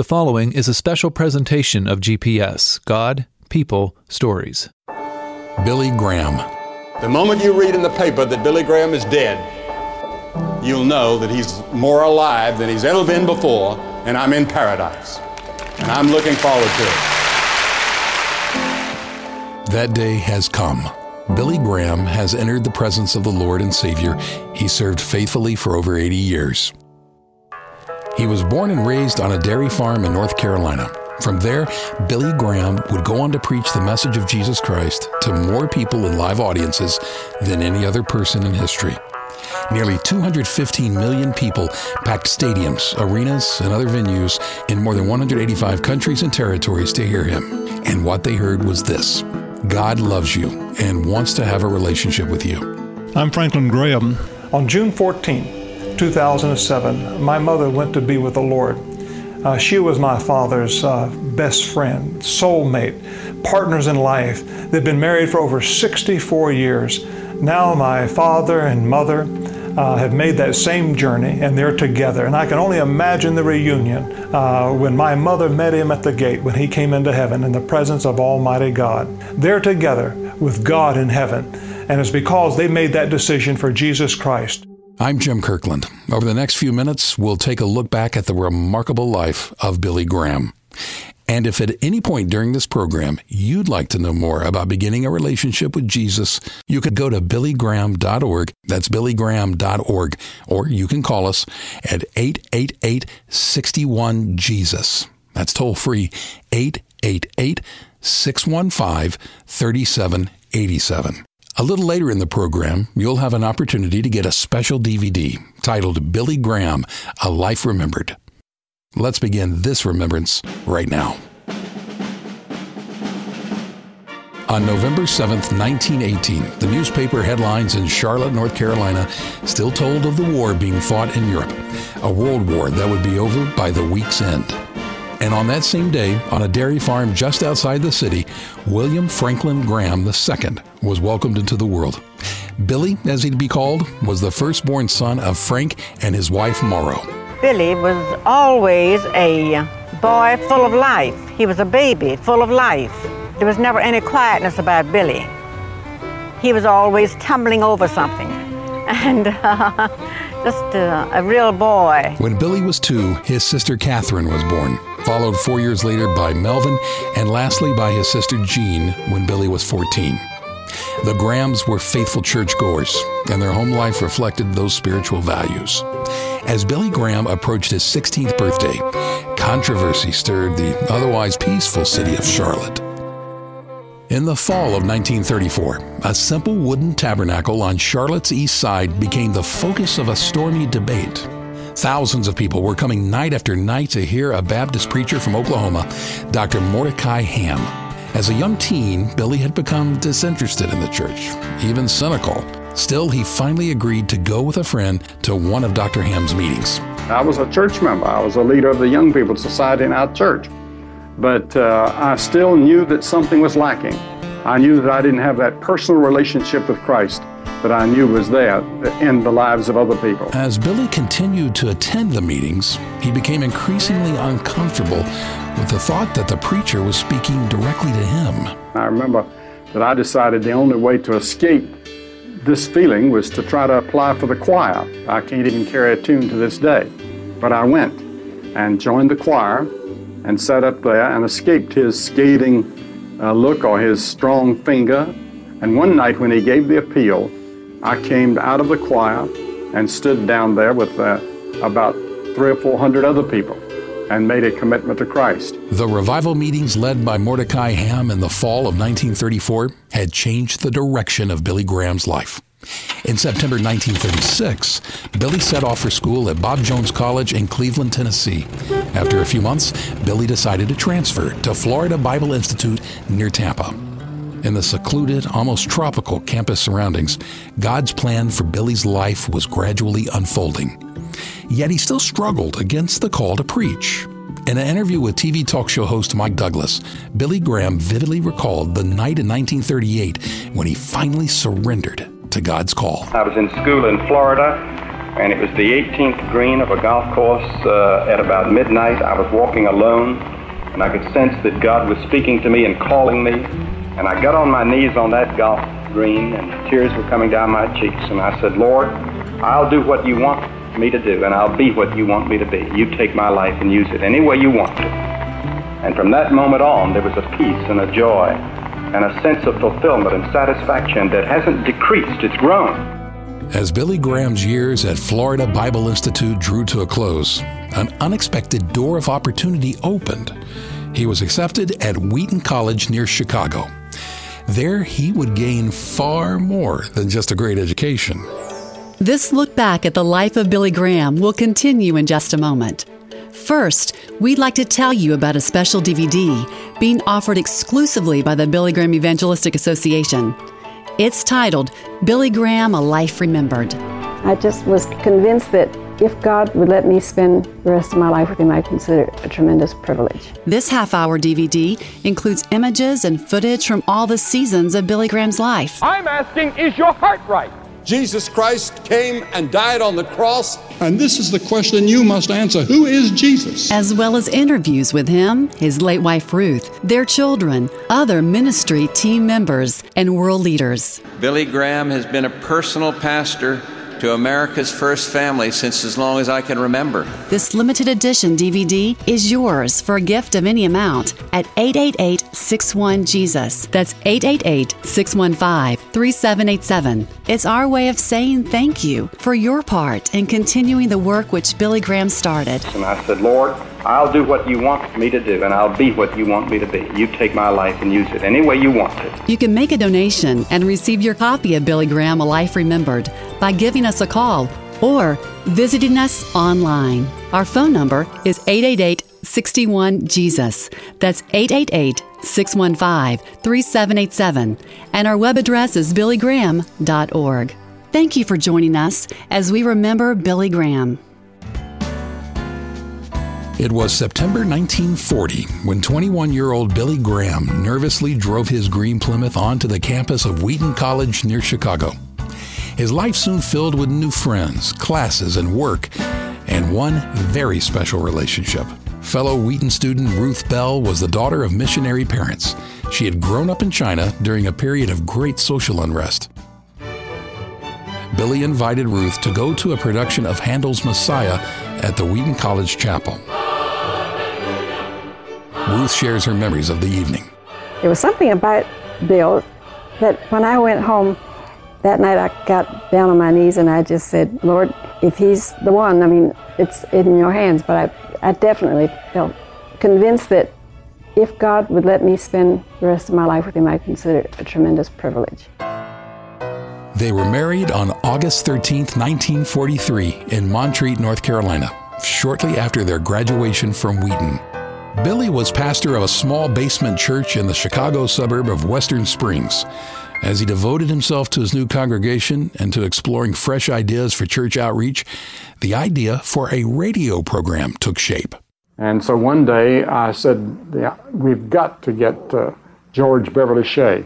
The following is a special presentation of GPS God, People, Stories. Billy Graham. The moment you read in the paper that Billy Graham is dead, you'll know that he's more alive than he's ever been before, and I'm in paradise. And I'm looking forward to it. That day has come. Billy Graham has entered the presence of the Lord and Savior. He served faithfully for over 80 years. He was born and raised on a dairy farm in North Carolina. From there, Billy Graham would go on to preach the message of Jesus Christ to more people in live audiences than any other person in history. Nearly 215 million people packed stadiums, arenas, and other venues in more than 185 countries and territories to hear him. And what they heard was this God loves you and wants to have a relationship with you. I'm Franklin Graham. On June 14, 2007, my mother went to be with the Lord. Uh, she was my father's uh, best friend, soulmate, partners in life. They've been married for over 64 years. Now, my father and mother uh, have made that same journey and they're together. And I can only imagine the reunion uh, when my mother met him at the gate when he came into heaven in the presence of Almighty God. They're together with God in heaven. And it's because they made that decision for Jesus Christ. I'm Jim Kirkland. Over the next few minutes, we'll take a look back at the remarkable life of Billy Graham. And if at any point during this program you'd like to know more about beginning a relationship with Jesus, you could go to billygraham.org. That's billygraham.org. Or you can call us at 888 61 Jesus. That's toll free 888 615 3787. A little later in the program, you'll have an opportunity to get a special DVD titled Billy Graham A Life Remembered. Let's begin this remembrance right now. On November 7, 1918, the newspaper headlines in Charlotte, North Carolina still told of the war being fought in Europe, a world war that would be over by the week's end. And on that same day, on a dairy farm just outside the city, William Franklin Graham II was welcomed into the world. Billy, as he'd be called, was the firstborn son of Frank and his wife Morrow. Billy was always a boy full of life. He was a baby full of life. There was never any quietness about Billy. He was always tumbling over something. And uh, just uh, a real boy. When Billy was two, his sister Catherine was born, followed four years later by Melvin, and lastly by his sister Jean when Billy was 14. The Grahams were faithful churchgoers, and their home life reflected those spiritual values. As Billy Graham approached his 16th birthday, controversy stirred the otherwise peaceful city of Charlotte. In the fall of 1934, a simple wooden tabernacle on Charlotte's east side became the focus of a stormy debate. Thousands of people were coming night after night to hear a Baptist preacher from Oklahoma, Dr. Mordecai Ham. As a young teen, Billy had become disinterested in the church, even cynical. Still, he finally agreed to go with a friend to one of Dr. Ham's meetings. I was a church member. I was a leader of the Young People's Society in our church. But uh, I still knew that something was lacking. I knew that I didn't have that personal relationship with Christ that I knew was there in the lives of other people. As Billy continued to attend the meetings, he became increasingly uncomfortable with the thought that the preacher was speaking directly to him. I remember that I decided the only way to escape this feeling was to try to apply for the choir. I can't even carry a tune to this day. But I went and joined the choir and sat up there and escaped his scathing uh, look or his strong finger. And one night when he gave the appeal, I came out of the choir and stood down there with uh, about three or four hundred other people and made a commitment to Christ. The revival meetings led by Mordecai Ham in the fall of 1934 had changed the direction of Billy Graham's life. In September 1936, Billy set off for school at Bob Jones College in Cleveland, Tennessee. After a few months, Billy decided to transfer to Florida Bible Institute near Tampa. In the secluded, almost tropical campus surroundings, God's plan for Billy's life was gradually unfolding. Yet he still struggled against the call to preach. In an interview with TV talk show host Mike Douglas, Billy Graham vividly recalled the night in 1938 when he finally surrendered to God's call. I was in school in Florida and it was the 18th green of a golf course uh, at about midnight. I was walking alone, and I could sense that God was speaking to me and calling me. And I got on my knees on that golf green, and tears were coming down my cheeks. And I said, Lord, I'll do what you want me to do, and I'll be what you want me to be. You take my life and use it any way you want to. And from that moment on, there was a peace and a joy and a sense of fulfillment and satisfaction that hasn't decreased, it's grown. As Billy Graham's years at Florida Bible Institute drew to a close, an unexpected door of opportunity opened. He was accepted at Wheaton College near Chicago. There, he would gain far more than just a great education. This look back at the life of Billy Graham will continue in just a moment. First, we'd like to tell you about a special DVD being offered exclusively by the Billy Graham Evangelistic Association. It's titled Billy Graham A Life Remembered. I just was convinced that if God would let me spend the rest of my life with Him, I consider it a tremendous privilege. This half hour DVD includes images and footage from all the seasons of Billy Graham's life. I'm asking, is your heart right? Jesus Christ came and died on the cross. And this is the question you must answer Who is Jesus? As well as interviews with him, his late wife Ruth, their children, other ministry team members, and world leaders. Billy Graham has been a personal pastor to America's first family since as long as I can remember. This limited edition DVD is yours for a gift of any amount at 888 61 Jesus. That's 888 615 3787. It's our way of saying thank you for your part in continuing the work which Billy Graham started. And I said, Lord, I'll do what you want me to do, and I'll be what you want me to be. You take my life and use it any way you want to. You can make a donation and receive your copy of Billy Graham A Life Remembered by giving us a call or visiting us online. Our phone number is 888 61 Jesus. That's 888 615 3787. And our web address is billygraham.org. Thank you for joining us as we remember Billy Graham. It was September 1940 when 21 year old Billy Graham nervously drove his green Plymouth onto the campus of Wheaton College near Chicago. His life soon filled with new friends, classes, and work, and one very special relationship. Fellow Wheaton student Ruth Bell was the daughter of missionary parents. She had grown up in China during a period of great social unrest. Billy invited Ruth to go to a production of Handel's Messiah at the Wheaton College Chapel. Ruth shares her memories of the evening. There was something about Bill that when I went home that night, I got down on my knees and I just said, Lord, if he's the one, I mean, it's in your hands. But I, I definitely felt convinced that if God would let me spend the rest of my life with him, I consider it a tremendous privilege. They were married on August 13, 1943, in Montreat, North Carolina, shortly after their graduation from Wheaton. Billy was pastor of a small basement church in the Chicago suburb of Western Springs. As he devoted himself to his new congregation and to exploring fresh ideas for church outreach, the idea for a radio program took shape. And so one day I said, yeah, We've got to get uh, George Beverly Shea.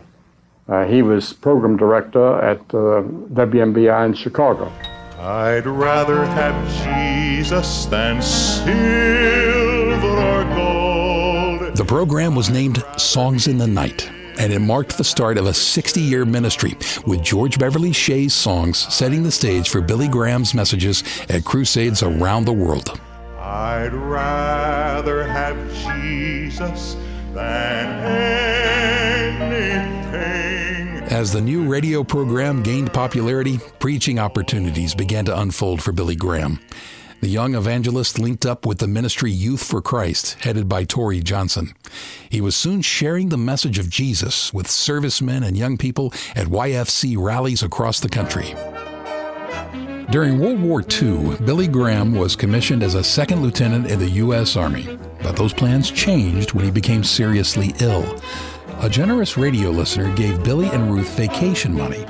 Uh, he was program director at uh, WMBI in Chicago. I'd rather have Jesus than silver or gold. The program was named Songs in the Night, and it marked the start of a 60 year ministry with George Beverly Shea's songs setting the stage for Billy Graham's messages at crusades around the world. I'd rather have Jesus than anything. As the new radio program gained popularity, preaching opportunities began to unfold for Billy Graham. The young evangelist linked up with the ministry Youth for Christ, headed by Torrey Johnson. He was soon sharing the message of Jesus with servicemen and young people at YFC rallies across the country. During World War II, Billy Graham was commissioned as a second lieutenant in the U.S. Army, but those plans changed when he became seriously ill. A generous radio listener gave Billy and Ruth vacation money,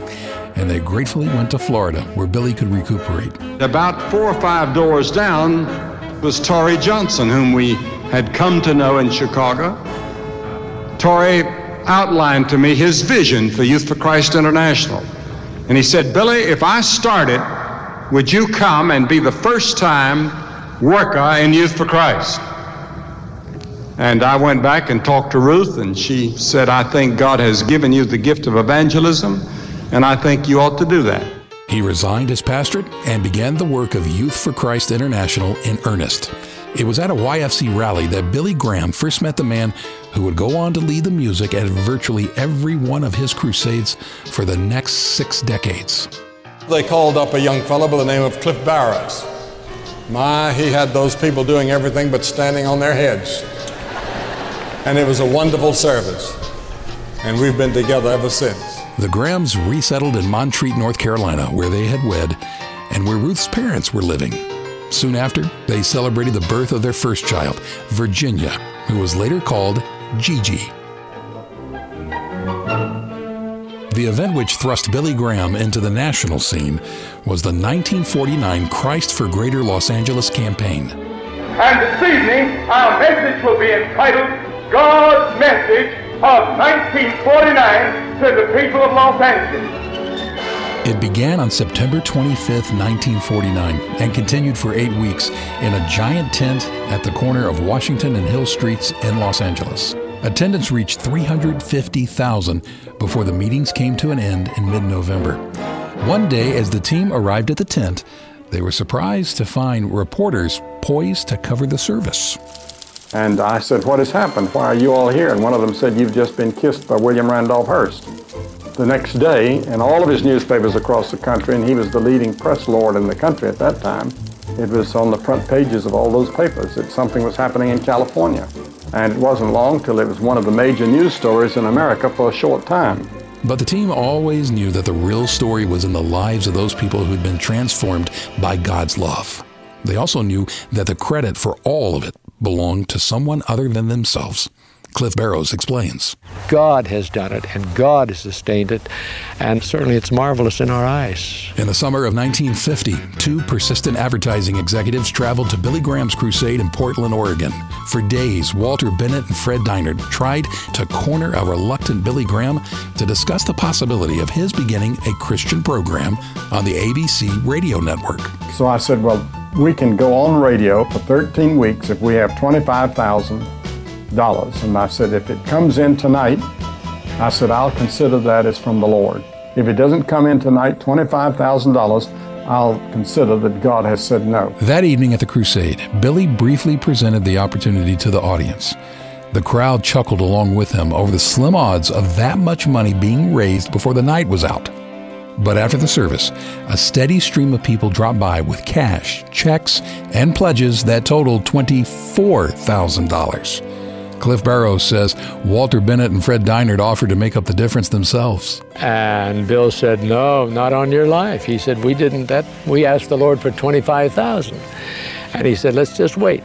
and they gratefully went to Florida where Billy could recuperate. About four or five doors down was Torrey Johnson, whom we had come to know in Chicago. Torrey outlined to me his vision for Youth for Christ International. And he said, Billy, if I start it, would you come and be the first time worker in Youth for Christ? And I went back and talked to Ruth, and she said, I think God has given you the gift of evangelism, and I think you ought to do that. He resigned his pastorate and began the work of Youth for Christ International in earnest. It was at a YFC rally that Billy Graham first met the man who would go on to lead the music at virtually every one of his crusades for the next six decades. They called up a young fellow by the name of Cliff Barrows. My, he had those people doing everything but standing on their heads. And it was a wonderful service. And we've been together ever since. The Grahams resettled in Montreat, North Carolina, where they had wed and where Ruth's parents were living. Soon after, they celebrated the birth of their first child, Virginia, who was later called Gigi. The event which thrust Billy Graham into the national scene was the 1949 Christ for Greater Los Angeles campaign. And this evening, our message will be entitled God's Message of 1949 to the people of Los Angeles. It began on September 25, 1949, and continued for eight weeks in a giant tent at the corner of Washington and Hill Streets in Los Angeles. Attendance reached 350,000 before the meetings came to an end in mid November. One day, as the team arrived at the tent, they were surprised to find reporters poised to cover the service. And I said, What has happened? Why are you all here? And one of them said, You've just been kissed by William Randolph Hearst. The next day, in all of his newspapers across the country, and he was the leading press lord in the country at that time, it was on the front pages of all those papers that something was happening in California. And it wasn't long till it was one of the major news stories in America for a short time. But the team always knew that the real story was in the lives of those people who'd been transformed by God's love. They also knew that the credit for all of it belonged to someone other than themselves. Cliff Barrows explains. God has done it, and God has sustained it, and certainly it's marvelous in our eyes. In the summer of 1950, two persistent advertising executives traveled to Billy Graham's crusade in Portland, Oregon. For days, Walter Bennett and Fred Dienert tried to corner a reluctant Billy Graham to discuss the possibility of his beginning a Christian program on the ABC radio network. So I said, Well, we can go on radio for 13 weeks if we have 25,000 dollars. And I said, if it comes in tonight, I said, I'll consider that as from the Lord. If it doesn't come in tonight, $25,000, I'll consider that God has said no. That evening at the crusade, Billy briefly presented the opportunity to the audience. The crowd chuckled along with him over the slim odds of that much money being raised before the night was out. But after the service, a steady stream of people dropped by with cash, checks, and pledges that totaled $24,000. Cliff Barrows says Walter Bennett and Fred Dienert offered to make up the difference themselves. And Bill said, "No, not on your life." He said, "We didn't that. We asked the Lord for twenty-five thousand, and He said, let's just wait."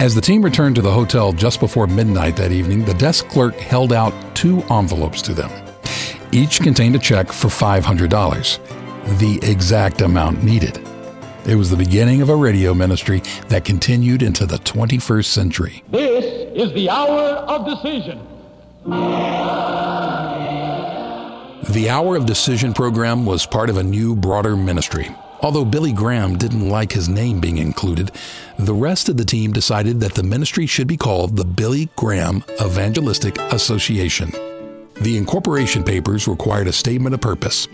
As the team returned to the hotel just before midnight that evening, the desk clerk held out two envelopes to them. Each contained a check for $500, the exact amount needed. It was the beginning of a radio ministry that continued into the 21st century. This is the hour of decision. The Hour of Decision program was part of a new, broader ministry. Although Billy Graham didn't like his name being included, the rest of the team decided that the ministry should be called the Billy Graham Evangelistic Association. The incorporation papers required a statement of purpose.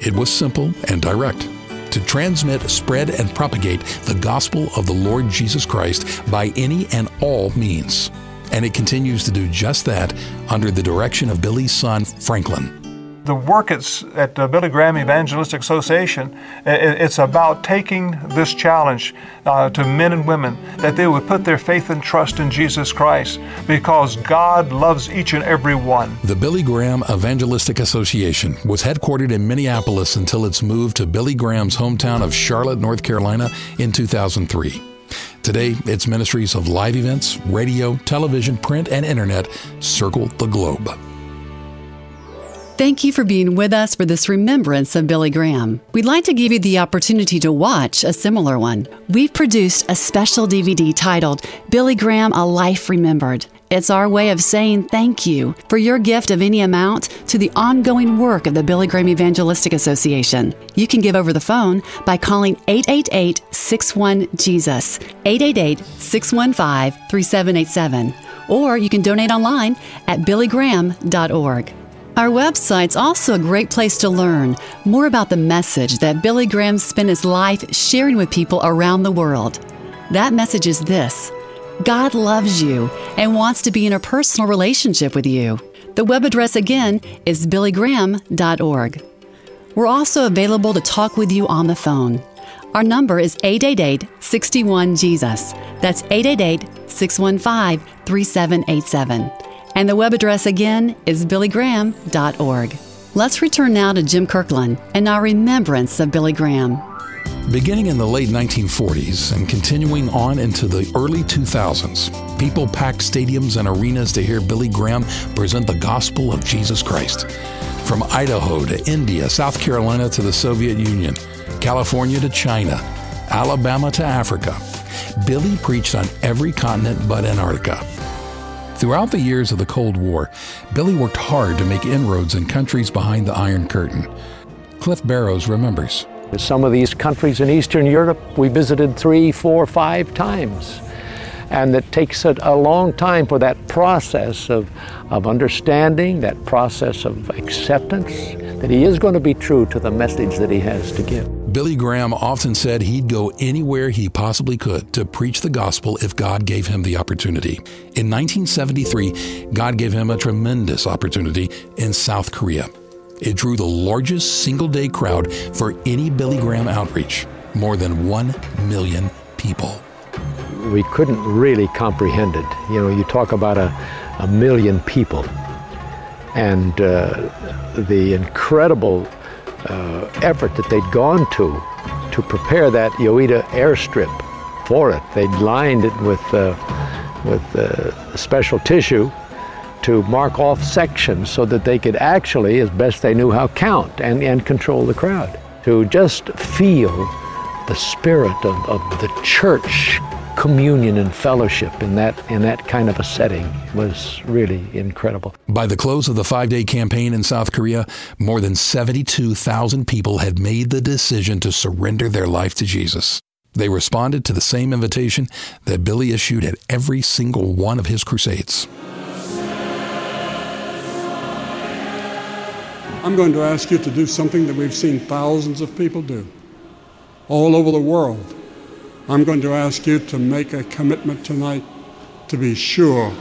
It was simple and direct to transmit, spread, and propagate the gospel of the Lord Jesus Christ by any and all means. And it continues to do just that under the direction of Billy's son, Franklin. The work at, at the Billy Graham Evangelistic Association, it's about taking this challenge uh, to men and women that they would put their faith and trust in Jesus Christ because God loves each and every one. The Billy Graham Evangelistic Association was headquartered in Minneapolis until its move to Billy Graham's hometown of Charlotte, North Carolina in 2003. Today, its ministries of live events, radio, television, print, and internet circle the globe. Thank you for being with us for this remembrance of Billy Graham. We'd like to give you the opportunity to watch a similar one. We've produced a special DVD titled Billy Graham A Life Remembered. It's our way of saying thank you for your gift of any amount to the ongoing work of the Billy Graham Evangelistic Association. You can give over the phone by calling 888 61 Jesus, 888 615 3787, or you can donate online at billygraham.org. Our website's also a great place to learn more about the message that Billy Graham spent his life sharing with people around the world. That message is this God loves you and wants to be in a personal relationship with you. The web address again is billygraham.org. We're also available to talk with you on the phone. Our number is 888 61 Jesus. That's 888 615 3787. And the web address again is billygraham.org. Let's return now to Jim Kirkland and our remembrance of Billy Graham. Beginning in the late 1940s and continuing on into the early 2000s, people packed stadiums and arenas to hear Billy Graham present the gospel of Jesus Christ. From Idaho to India, South Carolina to the Soviet Union, California to China, Alabama to Africa, Billy preached on every continent but Antarctica. Throughout the years of the Cold War, Billy worked hard to make inroads in countries behind the Iron Curtain. Cliff Barrows remembers. Some of these countries in Eastern Europe we visited three, four, five times. And it takes a, a long time for that process of, of understanding, that process of acceptance, that he is going to be true to the message that he has to give. Billy Graham often said he'd go anywhere he possibly could to preach the gospel if God gave him the opportunity. In 1973, God gave him a tremendous opportunity in South Korea. It drew the largest single day crowd for any Billy Graham outreach more than 1 million people. We couldn't really comprehend it. You know, you talk about a, a million people and uh, the incredible uh, effort that they'd gone to to prepare that Yoido airstrip for it. They'd lined it with, uh, with uh, special tissue to mark off sections so that they could actually, as best they knew how, count and, and control the crowd. To just feel the spirit of, of the church communion and fellowship in that in that kind of a setting was really incredible. By the close of the 5-day campaign in South Korea, more than 72,000 people had made the decision to surrender their life to Jesus. They responded to the same invitation that Billy issued at every single one of his crusades. I'm going to ask you to do something that we've seen thousands of people do all over the world. I'm going to ask you to make a commitment tonight to be sure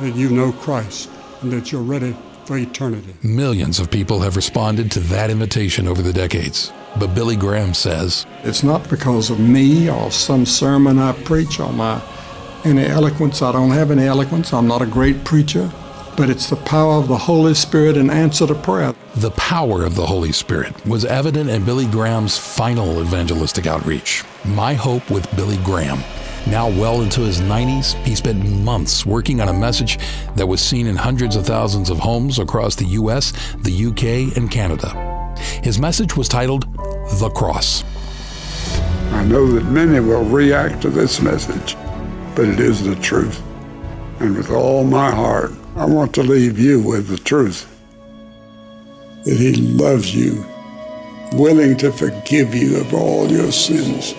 that you know Christ and that you're ready for eternity. Millions of people have responded to that invitation over the decades. But Billy Graham says, It's not because of me or some sermon I preach or my any eloquence. I don't have any eloquence. I'm not a great preacher but it's the power of the Holy Spirit in answer to prayer. The power of the Holy Spirit was evident in Billy Graham's final evangelistic outreach. My Hope with Billy Graham. Now well into his 90s, he spent months working on a message that was seen in hundreds of thousands of homes across the US, the UK, and Canada. His message was titled The Cross. I know that many will react to this message, but it is the truth. And with all my heart, I want to leave you with the truth that He loves you, willing to forgive you of all your sins.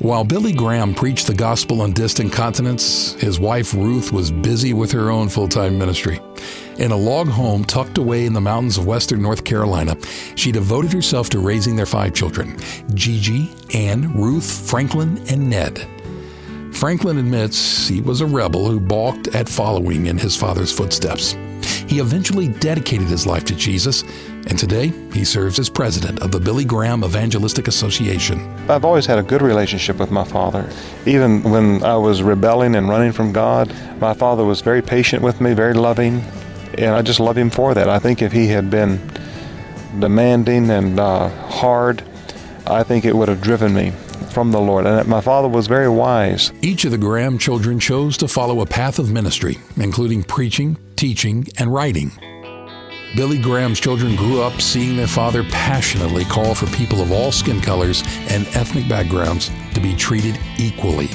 While Billy Graham preached the gospel on distant continents, his wife Ruth was busy with her own full time ministry. In a log home tucked away in the mountains of western North Carolina, she devoted herself to raising their five children Gigi, Anne, Ruth, Franklin, and Ned. Franklin admits he was a rebel who balked at following in his father's footsteps. He eventually dedicated his life to Jesus, and today he serves as president of the Billy Graham Evangelistic Association. I've always had a good relationship with my father. Even when I was rebelling and running from God, my father was very patient with me, very loving, and I just love him for that. I think if he had been demanding and uh, hard, I think it would have driven me from the Lord. And my father was very wise. Each of the Graham children chose to follow a path of ministry, including preaching, teaching, and writing. Billy Graham's children grew up seeing their father passionately call for people of all skin colors and ethnic backgrounds to be treated equally.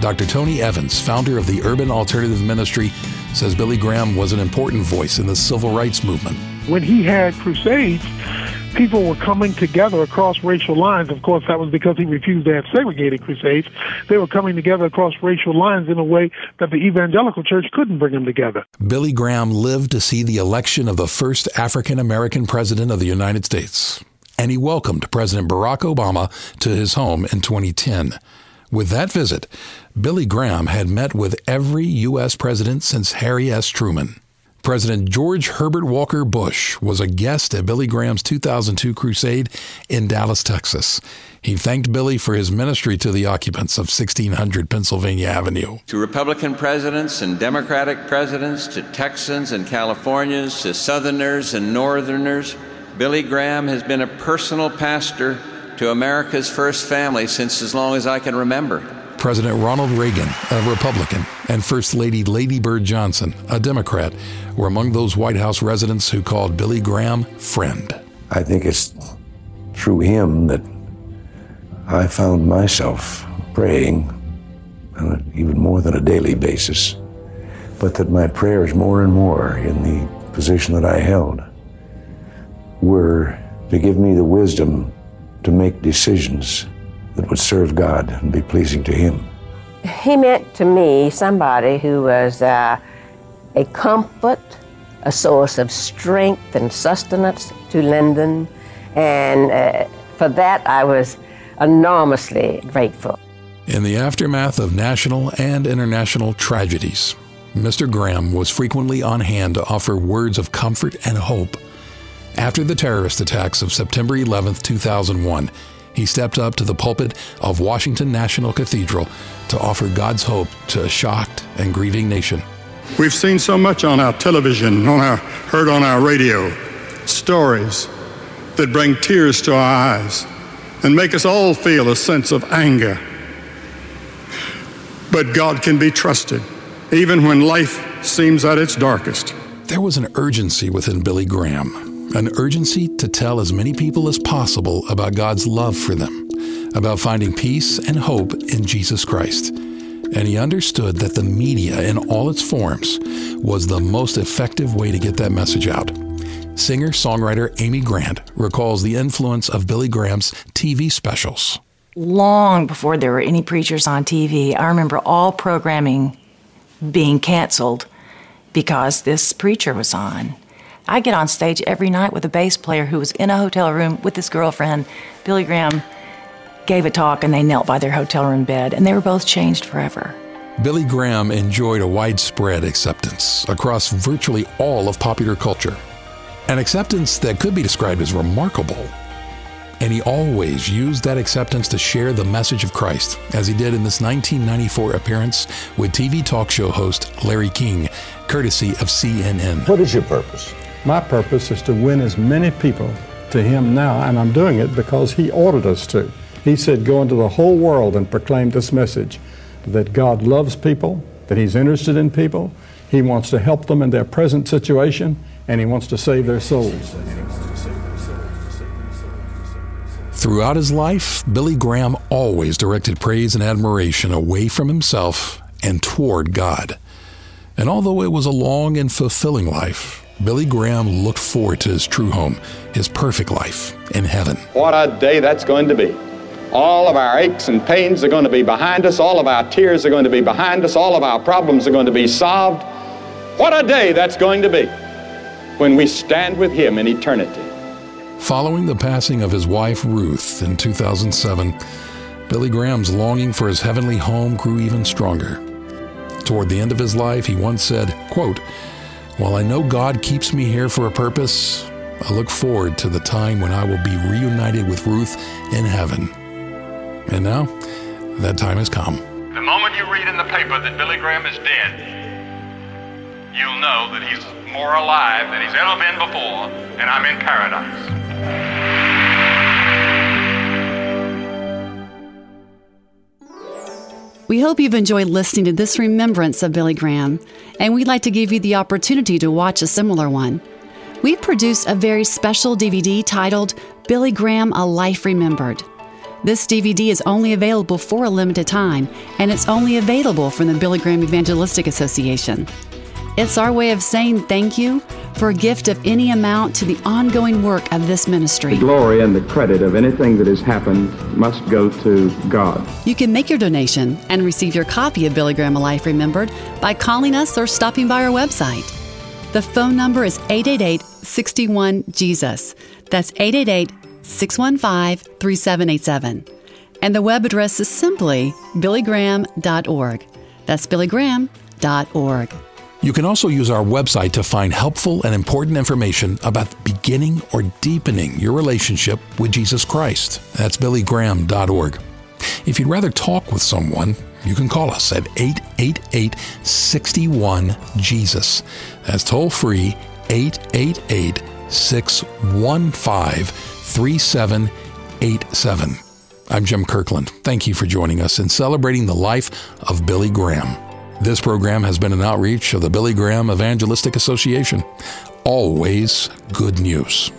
Dr. Tony Evans, founder of the Urban Alternative Ministry, says Billy Graham was an important voice in the civil rights movement. When he had crusades, people were coming together across racial lines. Of course, that was because he refused to have segregated crusades. They were coming together across racial lines in a way that the evangelical church couldn't bring them together. Billy Graham lived to see the election of the first African American president of the United States, and he welcomed President Barack Obama to his home in 2010. With that visit, Billy Graham had met with every U.S. president since Harry S. Truman. President George Herbert Walker Bush was a guest at Billy Graham's 2002 crusade in Dallas, Texas. He thanked Billy for his ministry to the occupants of 1600 Pennsylvania Avenue. To Republican presidents and Democratic presidents, to Texans and Californians, to Southerners and Northerners, Billy Graham has been a personal pastor to America's first family since as long as I can remember. President Ronald Reagan, a Republican, and First Lady Lady Bird Johnson, a Democrat, were among those White House residents who called Billy Graham friend. I think it's through him that I found myself praying on a, even more than a daily basis, but that my prayers more and more in the position that I held were to give me the wisdom to make decisions that would serve God and be pleasing to Him. He meant to me somebody who was uh, a comfort, a source of strength and sustenance to Lyndon, and uh, for that I was enormously grateful. In the aftermath of national and international tragedies, Mr. Graham was frequently on hand to offer words of comfort and hope. After the terrorist attacks of September 11, 2001, he stepped up to the pulpit of Washington National Cathedral to offer God's hope to a shocked and grieving nation. We've seen so much on our television, on our, heard on our radio, stories that bring tears to our eyes and make us all feel a sense of anger. But God can be trusted, even when life seems at its darkest. There was an urgency within Billy Graham an urgency to tell as many people as possible about God's love for them, about finding peace and hope in Jesus Christ. And he understood that the media in all its forms was the most effective way to get that message out. Singer songwriter Amy Grant recalls the influence of Billy Graham's TV specials. Long before there were any preachers on TV, I remember all programming being canceled because this preacher was on. I get on stage every night with a bass player who was in a hotel room with his girlfriend. Billy Graham gave a talk and they knelt by their hotel room bed, and they were both changed forever. Billy Graham enjoyed a widespread acceptance across virtually all of popular culture, an acceptance that could be described as remarkable. And he always used that acceptance to share the message of Christ, as he did in this 1994 appearance with TV talk show host Larry King, courtesy of CNN. What is your purpose? My purpose is to win as many people to Him now, and I'm doing it because He ordered us to. He said, Go into the whole world and proclaim this message that God loves people, that He's interested in people, He wants to help them in their present situation, and He wants to save their souls. Throughout his life, Billy Graham always directed praise and admiration away from himself and toward God. And although it was a long and fulfilling life, Billy Graham looked forward to his true home, his perfect life in heaven. What a day that's going to be. All of our aches and pains are going to be behind us. All of our tears are going to be behind us. All of our problems are going to be solved. What a day that's going to be when we stand with Him in eternity. Following the passing of his wife Ruth in 2007, Billy Graham's longing for his heavenly home grew even stronger. Toward the end of his life, he once said, quote, while I know God keeps me here for a purpose, I look forward to the time when I will be reunited with Ruth in heaven. And now, that time has come. The moment you read in the paper that Billy Graham is dead, you'll know that he's more alive than he's ever been before, and I'm in paradise. We hope you've enjoyed listening to this remembrance of Billy Graham, and we'd like to give you the opportunity to watch a similar one. we've produced a very special DVD titled Billy Graham A Life Remembered. This DVD is only available for a limited time, and it's only available from the Billy Graham Evangelistic Association. It's our way of saying thank you for a gift of any amount to the ongoing work of this ministry. The glory and the credit of anything that has happened must go to God. You can make your donation and receive your copy of Billy Graham A Life Remembered by calling us or stopping by our website. The phone number is 888 61 Jesus. That's 888 615 3787. And the web address is simply billygraham.org. That's billygraham.org. You can also use our website to find helpful and important information about beginning or deepening your relationship with Jesus Christ. That's billygraham.org. If you'd rather talk with someone, you can call us at 888 61 Jesus. That's toll free 888 615 3787. I'm Jim Kirkland. Thank you for joining us in celebrating the life of Billy Graham. This program has been an outreach of the Billy Graham Evangelistic Association. Always good news.